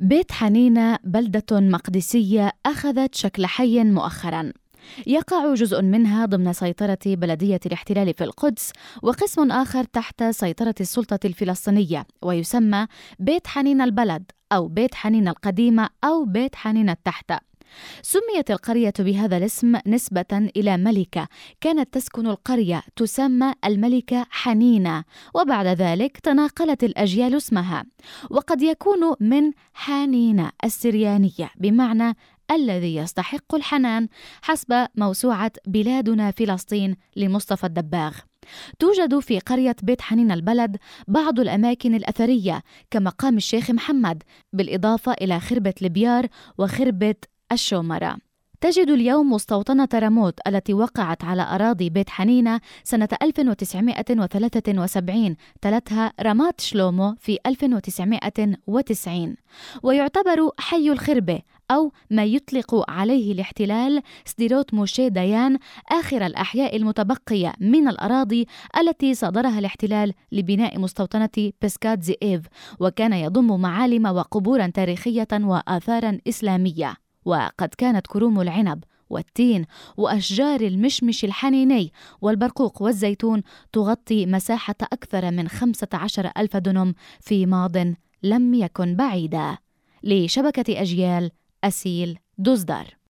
بيت حنينة بلدة مقدسية أخذت شكل حي مؤخرا. يقع جزء منها ضمن سيطرة بلدية الاحتلال في القدس وقسم آخر تحت سيطرة السلطة الفلسطينية ويسمى بيت حنين البلد أو بيت حنين القديمة أو بيت حنين التحت سميت القرية بهذا الاسم نسبة إلى ملكة كانت تسكن القرية تسمى الملكة حنينة وبعد ذلك تناقلت الأجيال اسمها. وقد يكون من حانينة السريانية بمعنى الذي يستحق الحنان حسب موسوعة بلادنا فلسطين لمصطفى الدباغ. توجد في قرية بيت حنين البلد بعض الأماكن الأثرية كمقام الشيخ محمد بالإضافة إلى خربة البيار وخربة الشومرة. تجد اليوم مستوطنة راموت التي وقعت على أراضي بيت حنينة سنة 1973 تلتها رامات شلومو في 1990 ويعتبر حي الخربة أو ما يطلق عليه الاحتلال سديروت موشي ديان آخر الأحياء المتبقية من الأراضي التي صادرها الاحتلال لبناء مستوطنة بسكات زئيف وكان يضم معالم وقبورا تاريخية وآثارا إسلامية. وقد كانت كروم العنب والتين وأشجار المشمش الحنيني والبرقوق والزيتون تغطي مساحة أكثر من 15 ألف دنم في ماض لم يكن بعيدا. لشبكة أجيال أسيل دزدر